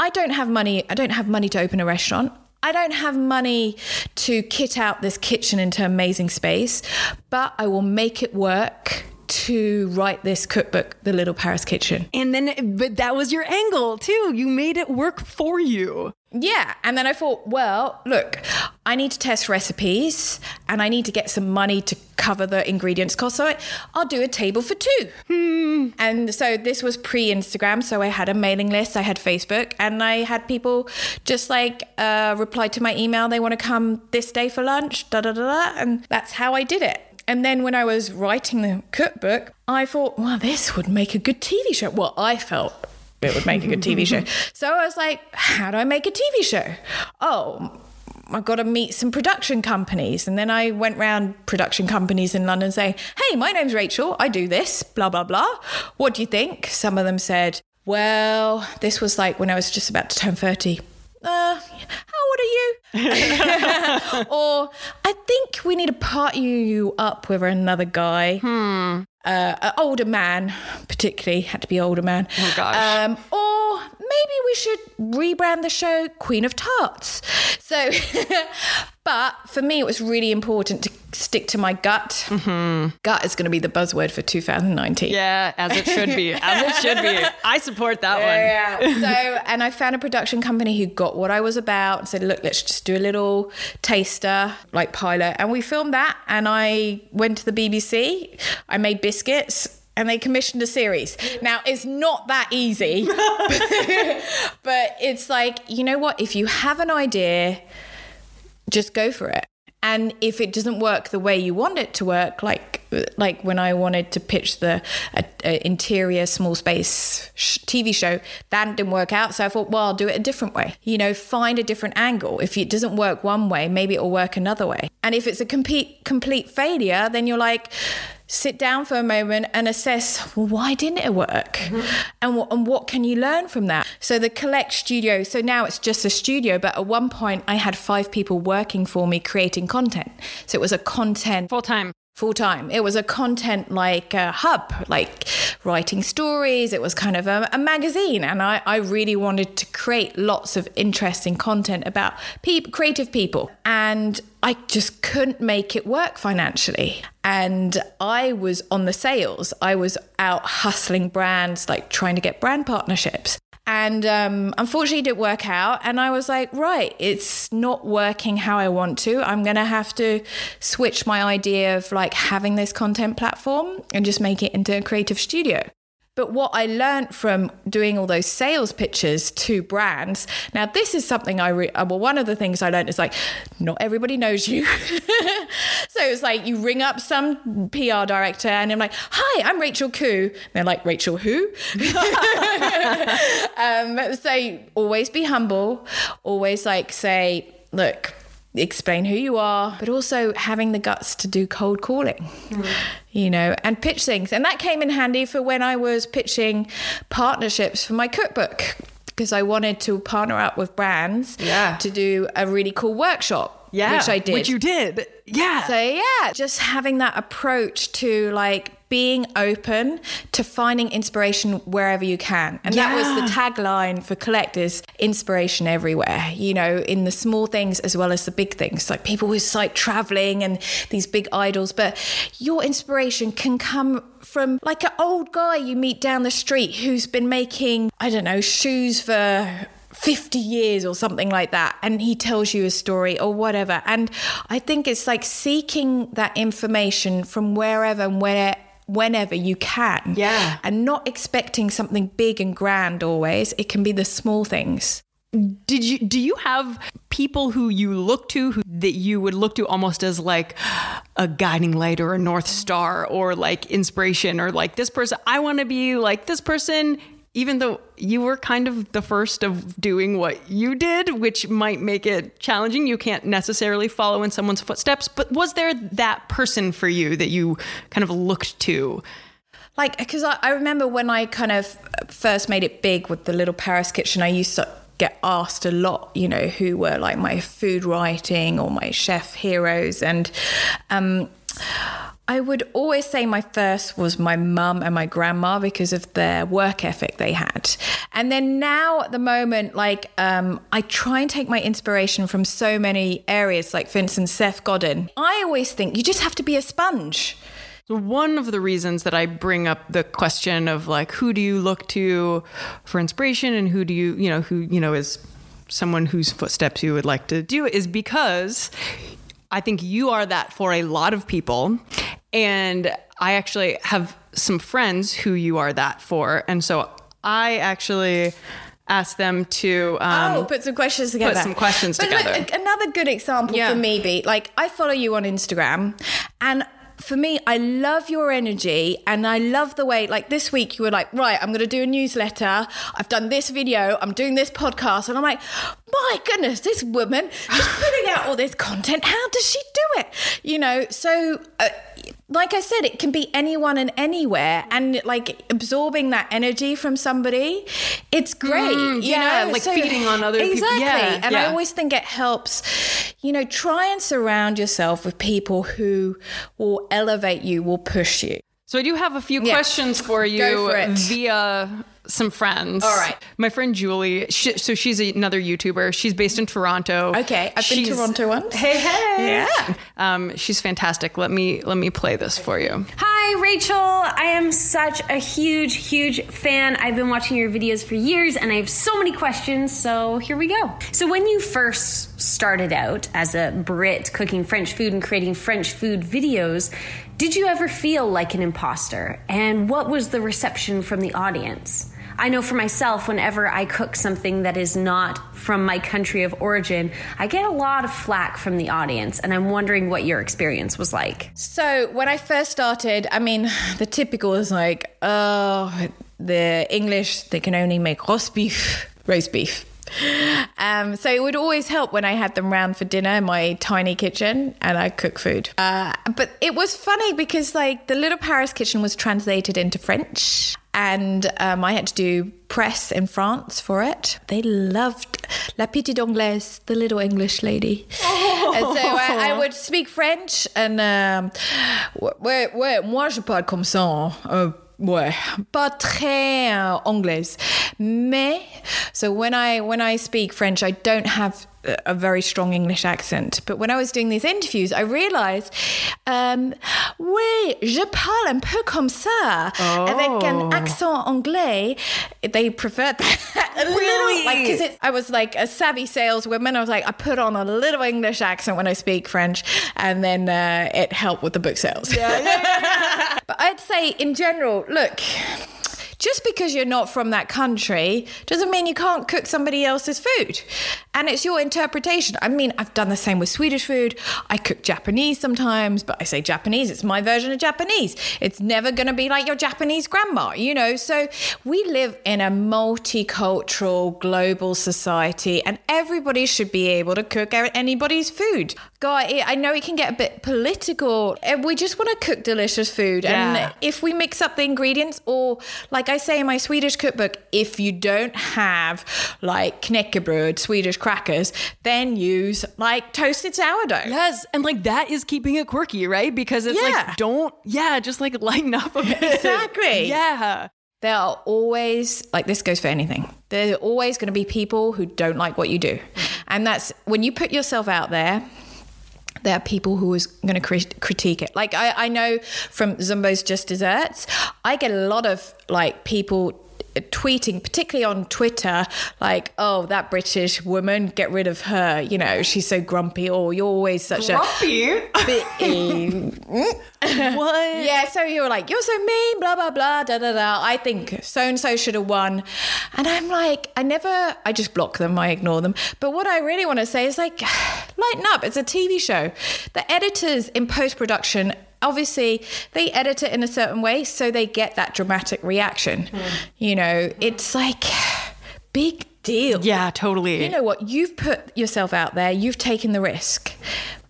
Speaker 2: I don't have money. I don't have money to open a restaurant. I don't have money to kit out this kitchen into amazing space, but I will make it work to write this cookbook, The Little Paris Kitchen.
Speaker 1: And then, but that was your angle too. You made it work for you.
Speaker 2: Yeah. And then I thought, well, look, I need to test recipes and I need to get some money to cover the ingredients cost. So I, I'll do a table for two. And so this was pre Instagram. So I had a mailing list, I had Facebook, and I had people just like uh, reply to my email. They want to come this day for lunch, da da da da. And that's how I did it. And then when I was writing the cookbook, I thought, well, this would make a good TV show. Well, I felt it would make a good TV show. [LAUGHS] So I was like, how do I make a TV show? Oh, I've got to meet some production companies. And then I went round production companies in London saying, hey, my name's Rachel. I do this, blah, blah, blah. What do you think? Some of them said, well, this was like when I was just about to turn 30. Uh, how old are you? [LAUGHS] or I think we need to part you up with another guy. Uh, an older man, particularly, had to be older man.
Speaker 1: Oh, gosh.
Speaker 2: Um, or maybe we should rebrand the show Queen of Tarts. So, [LAUGHS] but for me, it was really important to stick to my gut. Gut is going to be the buzzword for 2019.
Speaker 1: Yeah, as it should be. As it should be. I support that one.
Speaker 2: Yeah. so, and I found a production company who got what I was about and said, look, let's just do a little taster, like pilot. And we filmed that. And I went to the BBC. I made biscuits. And they commissioned a series. Now, it's not that easy, [LAUGHS] but it's like, you know what? If you have an idea, just go for it. And if it doesn't work the way you want it to work, like like when I wanted to pitch the uh, uh, interior small space sh- TV show, that didn't work out. So I thought, well, I'll do it a different way. You know, find a different angle. If it doesn't work one way, maybe it'll work another way. And if it's a complete complete failure, then you're like sit down for a moment and assess well, why didn't it work? Mm-hmm. and, what, and what can you learn from that? So the Khoollect studio so now it's just a studio but at one point i had five people working for me creating content. So it was a content
Speaker 1: full time
Speaker 2: full time. It was a content like a hub, like writing stories. It was kind of a, a, magazine. And I, I really wanted to create lots of interesting content about pe- creative people. And I just couldn't make it work financially. And I was on the sales, I was out hustling brands, like trying to get brand partnerships. And um, unfortunately, it didn't work out. And I was like, right, it's not working how I want to. I'm going to have to switch my idea of like having this content platform and just make it into a creative studio. But what I learned from doing all those sales pitches to brands, now this is something I, re- uh, well, one of the things I learned is like, not everybody knows you. [LAUGHS] so it's like you ring up some PR director and I'm like, hi, I'm Rachel Khoo. And they're like, Rachel who? [LAUGHS] um, so always be humble, always like say, look, explain who you are, but also having the guts to do cold calling, mm. you know, and pitch things. And that came in handy for when I was pitching partnerships for my cookbook because I wanted to partner up with brands
Speaker 1: yeah.
Speaker 2: to do a really cool workshop.
Speaker 1: Yeah,
Speaker 2: which I did.
Speaker 1: Which you did. Yeah.
Speaker 2: So yeah, just having that approach to like being open to finding inspiration wherever you can. And yeah. that was the tagline for Khoollect's inspiration everywhere, you know, in the small things as well as the big things. Like people with like traveling and these big idols, but your inspiration can come from like an old guy you meet down the street who's been making, I don't know, shoes for 50 years or something like that and he tells you a story or whatever and i think it's like seeking that information from wherever and where whenever you can.
Speaker 1: Yeah.
Speaker 2: And not expecting something big and grand always. It can be the small things.
Speaker 1: Did you do you have people who you look to who that you would look to almost as like a guiding light or a north star or like inspiration or like this person I want to be like this person even though you were kind of the first of doing what you did, which might make it challenging, you can't necessarily follow in someone's footsteps. But was there that person for you that you kind of looked to?
Speaker 2: Like, because I, I remember when I kind of first made it big with the little Paris kitchen, I used to get asked a lot, you know, who were like my food writing or my chef heroes. And, um, I would always say my first was my mum and my grandma because of their work ethic they had. And then now at the moment, like um, I try and take my inspiration from so many areas, like for instance, Seth Godin. I always think you just have to be a sponge.
Speaker 1: So one of the reasons that I bring up the question of like who do you look to for inspiration and who do you, you know, who, you know, is someone whose footsteps you would like to do is because I think you are that for a lot of people. And I actually have some friends who you are that for. And so I actually asked them to um,
Speaker 2: oh put some questions together.
Speaker 1: Put some questions but together.
Speaker 2: Look, another good example yeah. for me be like I follow you on Instagram, and for me, I love your energy and I love the way, like this week, you were like, right, I'm going to do a newsletter. I've done this video. I'm doing this podcast. And I'm like, my goodness, this woman is putting out all this content. How does she do it? You know, so. Uh, like I said, it can be anyone and anywhere, and like absorbing that energy from somebody, it's great. Mm,
Speaker 1: yeah,
Speaker 2: know?
Speaker 1: like so, feeding on other
Speaker 2: exactly.
Speaker 1: people.
Speaker 2: Exactly,
Speaker 1: yeah,
Speaker 2: and
Speaker 1: yeah.
Speaker 2: I always think it helps. You know, try and surround yourself with people who will elevate you, will push you.
Speaker 1: So I do have a few yeah. questions for you
Speaker 2: for
Speaker 1: via some friends.
Speaker 2: All right.
Speaker 1: My friend Julie, she, so she's another YouTuber. She's based in Toronto.
Speaker 2: Okay, I've she's, been to Toronto once.
Speaker 1: Hey, hey.
Speaker 2: Yeah.
Speaker 1: Um, she's fantastic. Let me let me play this for you.
Speaker 3: Hi, Rachel. I am such a huge, huge fan. I've been watching your videos for years, and I have so many questions. So here we go. So when you first started out as a Brit cooking French food and creating French food videos, did you ever feel like an imposter? And what was the reception from the audience? I know for myself, whenever I cook something that is not from my country of origin, I get a lot of flack from the audience. And I'm wondering what your experience was like.
Speaker 2: So when I first started, I mean, [SIGHS] the typical is like, oh, the English, they can only make roast beef, [LAUGHS] roast beef. Um, so it would always help when I had them round for dinner in my tiny kitchen and I cook food. Uh, but it was funny because like the Little Paris kitchen was translated into French and um, I had to do press in France for it. They loved La Petite Anglaise, the little English lady. Oh. And so I, I, would speak French and um, ouais, ouais, moi je parle comme ça. Uh, ouais, pas très uh, anglaise. Mais so when I when I speak French, I don't have a very strong English accent. But when I was doing these interviews, I realized, um, oui, je parle un peu comme ça, oh. avec un accent anglais. They preferred that. [LAUGHS]
Speaker 1: really?
Speaker 2: Like, because I was like a savvy saleswoman. I was like, I put on a little English accent when I speak French, and then uh, it helped with the book sales. Yeah, yeah, yeah. [LAUGHS] but I'd say, in general, look, just because you're not from that country doesn't mean you can't cook somebody else's food. And it's your interpretation. I mean, I've done the same with Swedish food. I cook Japanese sometimes, but I say Japanese, it's my version of Japanese. It's never going to be like your Japanese grandma, you know? So we live in a multicultural global society and everybody should be able to cook anybody's food. God, I know it can get a bit political. We just want to cook delicious food. Yeah. And if we mix up the ingredients, or like I say in my Swedish cookbook, if you don't have like knäckebröd, Swedish crackers, then use like toasted sourdough.
Speaker 1: Yes. And like that is keeping it quirky, right? Because it's yeah. like, don't, yeah, just like lighten up a bit.
Speaker 2: Exactly. [LAUGHS]
Speaker 1: yeah.
Speaker 2: There are always, like this goes for anything, there are always going to be people who don't like what you do. Mm-hmm. And that's when you put yourself out there, there are people who is going to crit- critique it. Like I, I know from Zumbo's Just Desserts, I get a lot of like people tweeting, particularly on Twitter, like, "Oh, that British woman, get rid of her." You know, she's so grumpy. Or oh, you're always such
Speaker 1: grumpy?
Speaker 2: a grumpy. what? [LAUGHS] [LAUGHS] Yeah. So you're like, you're so mean. Blah blah blah. Da da da. I think so and so should have won, and I'm like, I never. I just block them. I ignore them. But what I really want to say is like, [SIGHS] lighten up. It's a TV show. The editors in post production obviously they edit it in a certain way so they get that dramatic reaction. Mm. You know, it's like big deal.
Speaker 1: Yeah, totally.
Speaker 2: You know what? You've put yourself out there, you've taken the risk.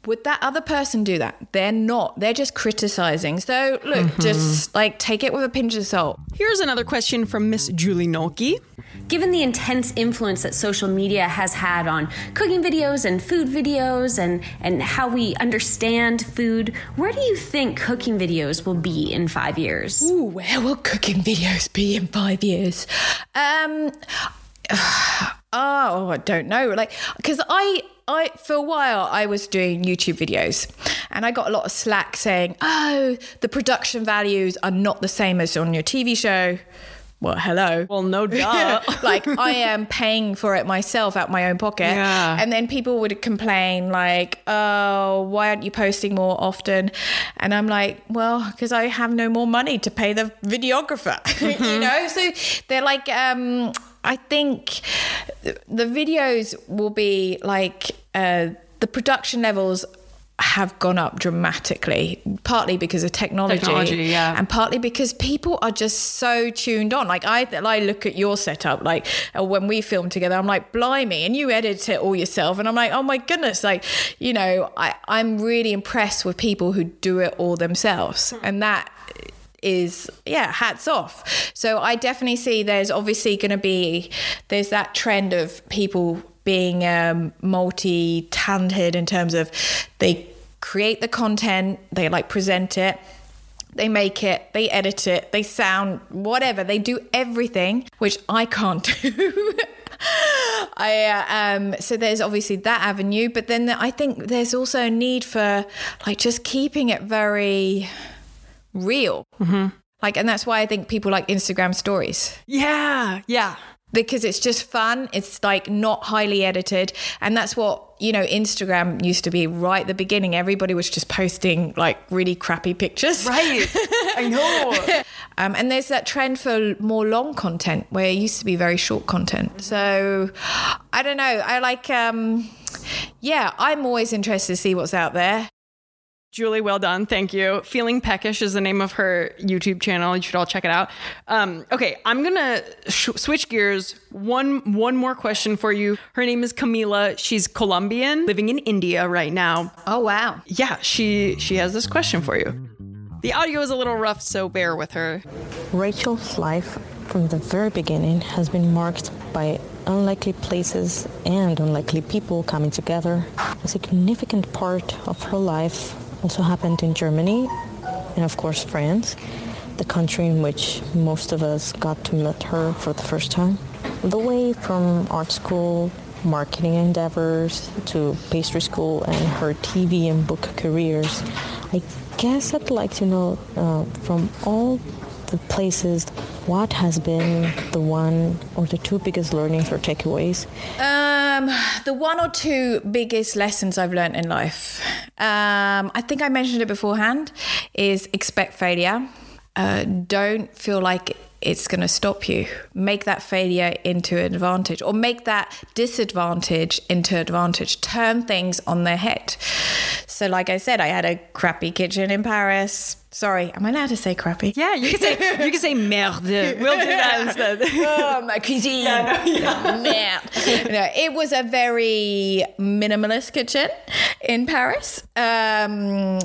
Speaker 2: Would that other person do that? They're not. They're just criticizing. So, look, mm-hmm. just like take it with a pinch of salt.
Speaker 1: Here's another question from Miss Julie Nolke.
Speaker 3: Given the intense influence that social media has had on cooking videos and food videos and, and how we understand food, where do you think cooking videos will be in five years?
Speaker 2: Ooh, where will cooking videos be in five years? Um, [SIGHS] oh, I don't know. Like, because I I for a while I was doing YouTube videos and I got a lot of slack saying, "Oh, the production values are not the same as on your TV show." Well, hello.
Speaker 1: Well, no [LAUGHS] duh.
Speaker 2: like I am paying for it myself out my own pocket.
Speaker 1: Yeah.
Speaker 2: And then people would complain like, "Oh, why aren't you posting more often?" And I'm like, "Well, because I have no more money to pay the videographer." [LAUGHS] Mm-hmm. you know? So they're like um I think the videos will be like uh, the production levels have gone up dramatically, partly because of technology,
Speaker 1: technology yeah.
Speaker 2: and partly because people are just so tuned on. Like I, I look at your setup, like uh, when we film together, I'm like, blimey, and you edit it all yourself, and I'm like, oh my goodness, like you know, I, I'm really impressed with people who do it all themselves, and that is yeah hats off so i definitely see there's obviously going to be there's that trend of people being um, multi-talented in terms of they create the content they like present it they make it, they edit it, they sound whatever, they do everything, which I can't [LAUGHS] do. I um, so there's obviously that avenue, but then I think there's also a need for like just keeping it very real. Mm-hmm. Like, and that's why I think people like Instagram stories.
Speaker 1: Yeah, yeah.
Speaker 2: because it's just fun. It's like not highly edited. And that's what, you know, Instagram used to be right at the beginning. Everybody was just posting like really crappy pictures.
Speaker 1: Right. I know. [LAUGHS]
Speaker 2: Um, and there's that trend for more long content where it used to be very short content. So I don't know. I like, um, yeah, I'm always interested to see what's out there.
Speaker 1: Julie, well done. Thank you. Feeling Peckish is the name of her YouTube channel. You should all check it out. Um, okay, I'm gonna sh- switch gears. One one more question for you. Her name is Camila. She's Colombian, living in India right now.
Speaker 2: Oh, wow.
Speaker 1: Yeah, she she has this question for you. The audio is a little rough, so bear with her.
Speaker 4: Rachel's life from the very beginning has been marked by unlikely places and unlikely people coming together. A significant part of her life also happened in Germany and of course France, the country in which most of us got to meet her for the first time. The way from art school, marketing endeavors to pastry school and her TV and book careers, I guess I'd like to know uh, from all the places what has been the one or the two biggest learnings or takeaways
Speaker 2: Um, the one or two biggest lessons I've learned in life. Um, I think I mentioned it beforehand. Is expect failure. Uh, don't feel like it's going to stop you. Make that failure into an advantage, or make that disadvantage into advantage. Turn things on their head. So, like I said, I had a crappy kitchen in Paris. Sorry, am I allowed to say crappy?
Speaker 1: Yeah, you can say you can say merde. We'll do that instead. [LAUGHS]
Speaker 2: oh, my cuisine. [LAUGHS] Merde. no, it was a very minimalist kitchen in Paris. Um,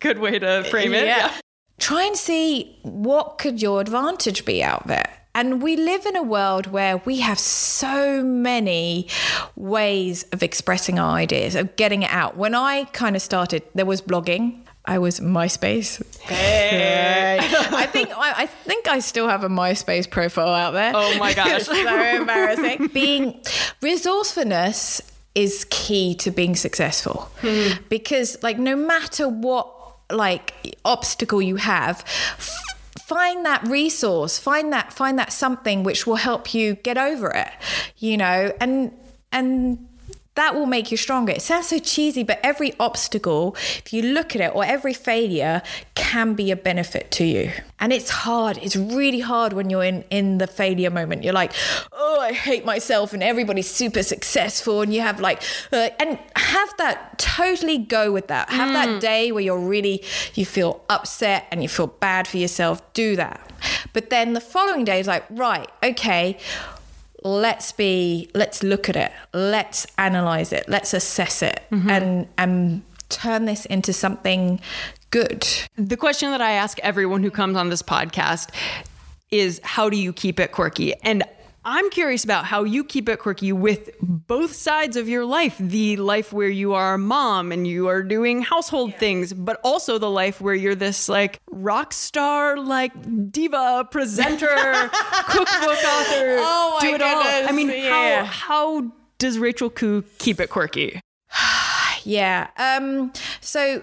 Speaker 1: Good way to frame it.
Speaker 2: yeah. Try and see what could your advantage be out there. And we live in a world where we have so many ways of expressing our ideas, of getting it out. When I kind of started, there was blogging. I was MySpace. Hey. [LAUGHS] I think I, I think I still have a MySpace profile out there.
Speaker 1: Oh my [LAUGHS] gosh.
Speaker 2: so embarrassing. [LAUGHS] Being resourcefulness is key to being successful hmm. because like no matter what like obstacle you have find that resource find that find that something which will help you get over it you know? And and that will make you stronger. It sounds so cheesy, but every obstacle, if you look at it, or every failure can be a benefit to you. And it's hard. It's really hard when you're in, in the failure moment. You're like, oh, I hate myself, and everybody's super successful. And you have like, uh, and have that totally go with that. Have that day where you're really, you feel upset and you feel bad for yourself. Do that. But then the following day is like, right, okay let's be let's look at it. Let's analyze it. Let's assess it mm-hmm. and and turn this into something good.
Speaker 1: The question that I ask everyone who comes on this podcast is how do you keep it quirky? And I'm curious about how you keep it quirky with both sides of your life the life where you are a mom and you are doing household things, but also the life where you're this like rock star, like diva, presenter, [LAUGHS] cookbook author.
Speaker 2: Oh
Speaker 1: do it all. I mean,
Speaker 2: yeah.
Speaker 1: how, how does Rachel Khoo keep it quirky? [SIGHS]
Speaker 2: Yeah. Um, so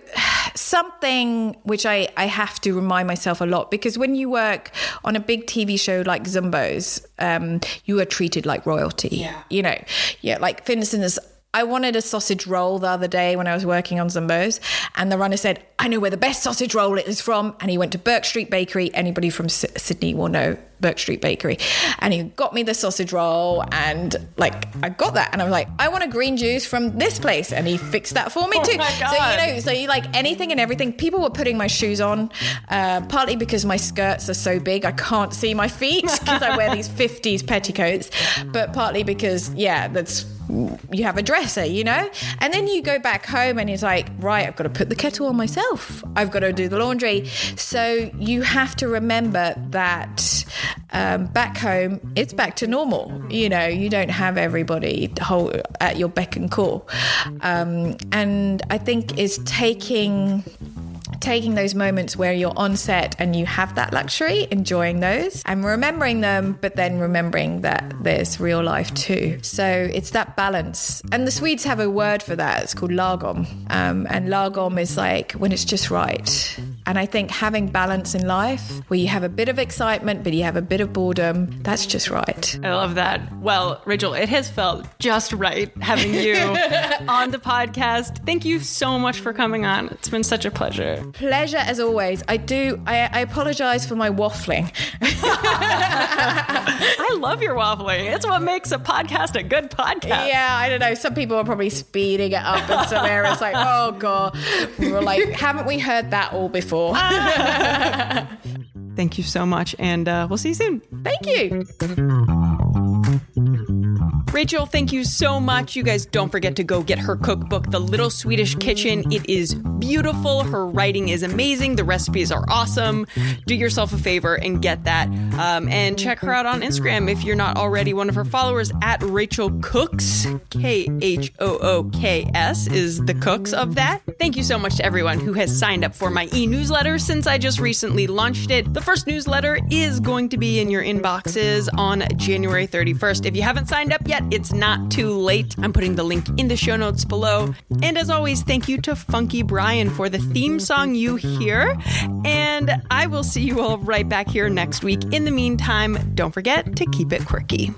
Speaker 2: something which I, I have to remind myself a lot because when you work on a big TV show like Zumbos, um, you are treated like royalty. Yeah. You know, yeah. Like for instance, I wanted a sausage roll the other day when I was working on Zumbos, and the runner said, "I know where the best sausage roll is from." And he went to Bourke Street Bakery. Anybody from S- Sydney will know Bourke Street Bakery, and he got me the sausage roll, and like I got that, and I was like, "I want a green juice from this place," and he fixed that for me [LAUGHS] too. So you know, so you like anything and everything. People were putting my shoes on, uh, partly because my skirts are so big I can't see my feet [LAUGHS] because I wear these 50s petticoats, but partly because yeah, that's you have a dresser, you know? And then you go back home and it's like, right, I've got to put the kettle on myself. I've got to do the laundry. So you have to remember that um, back home, it's back to normal. You know, you don't have everybody whole, at your beck and call. Um, and I think is taking taking those moments where you're on set and you have that luxury, enjoying those and remembering them, but then remembering that there's real life too. So it's that balance. And the Swedes have a word for that. It's called lagom. Um, and lagom is like when it's just right. And I think having balance in life, where you have a bit of excitement, but you have a bit of boredom, that's just right.
Speaker 1: I love that. Well, Rachel, it has felt just right having you [LAUGHS] on the podcast. Thank you so much for coming on. It's been such a pleasure.
Speaker 2: Pleasure as always. I do, I, I apologize for my waffling. [LAUGHS]
Speaker 1: I love your waffling. It's what makes a podcast a good podcast.
Speaker 2: Yeah, I don't know. Some people are probably speeding it up in some areas like, oh, God. We're like, haven't we heard that all before? [LAUGHS]
Speaker 1: Thank you so much, and uh, we'll see you soon.
Speaker 2: Thank you.
Speaker 1: Rachel, thank you so much. You guys don't forget to go get her cookbook, The Little Swedish Kitchen. It is beautiful. Her writing is amazing. The recipes are awesome. Do yourself a favor and get that. Um, and check her out on Instagram if you're not already one of her followers at Rachel Khooks. K H O O K S is the cooks of that. Thank you so much to everyone who has signed up for my e newsletter since I just recently launched it. The first newsletter is going to be in your inboxes on January 31st. If you haven't signed up yet, it's not too late. I'm putting the link in the show notes below. And as always, thank you to Funky Brian for the theme song you hear. And I will see you all right back here next week. In the meantime, don't forget to keep it quirky.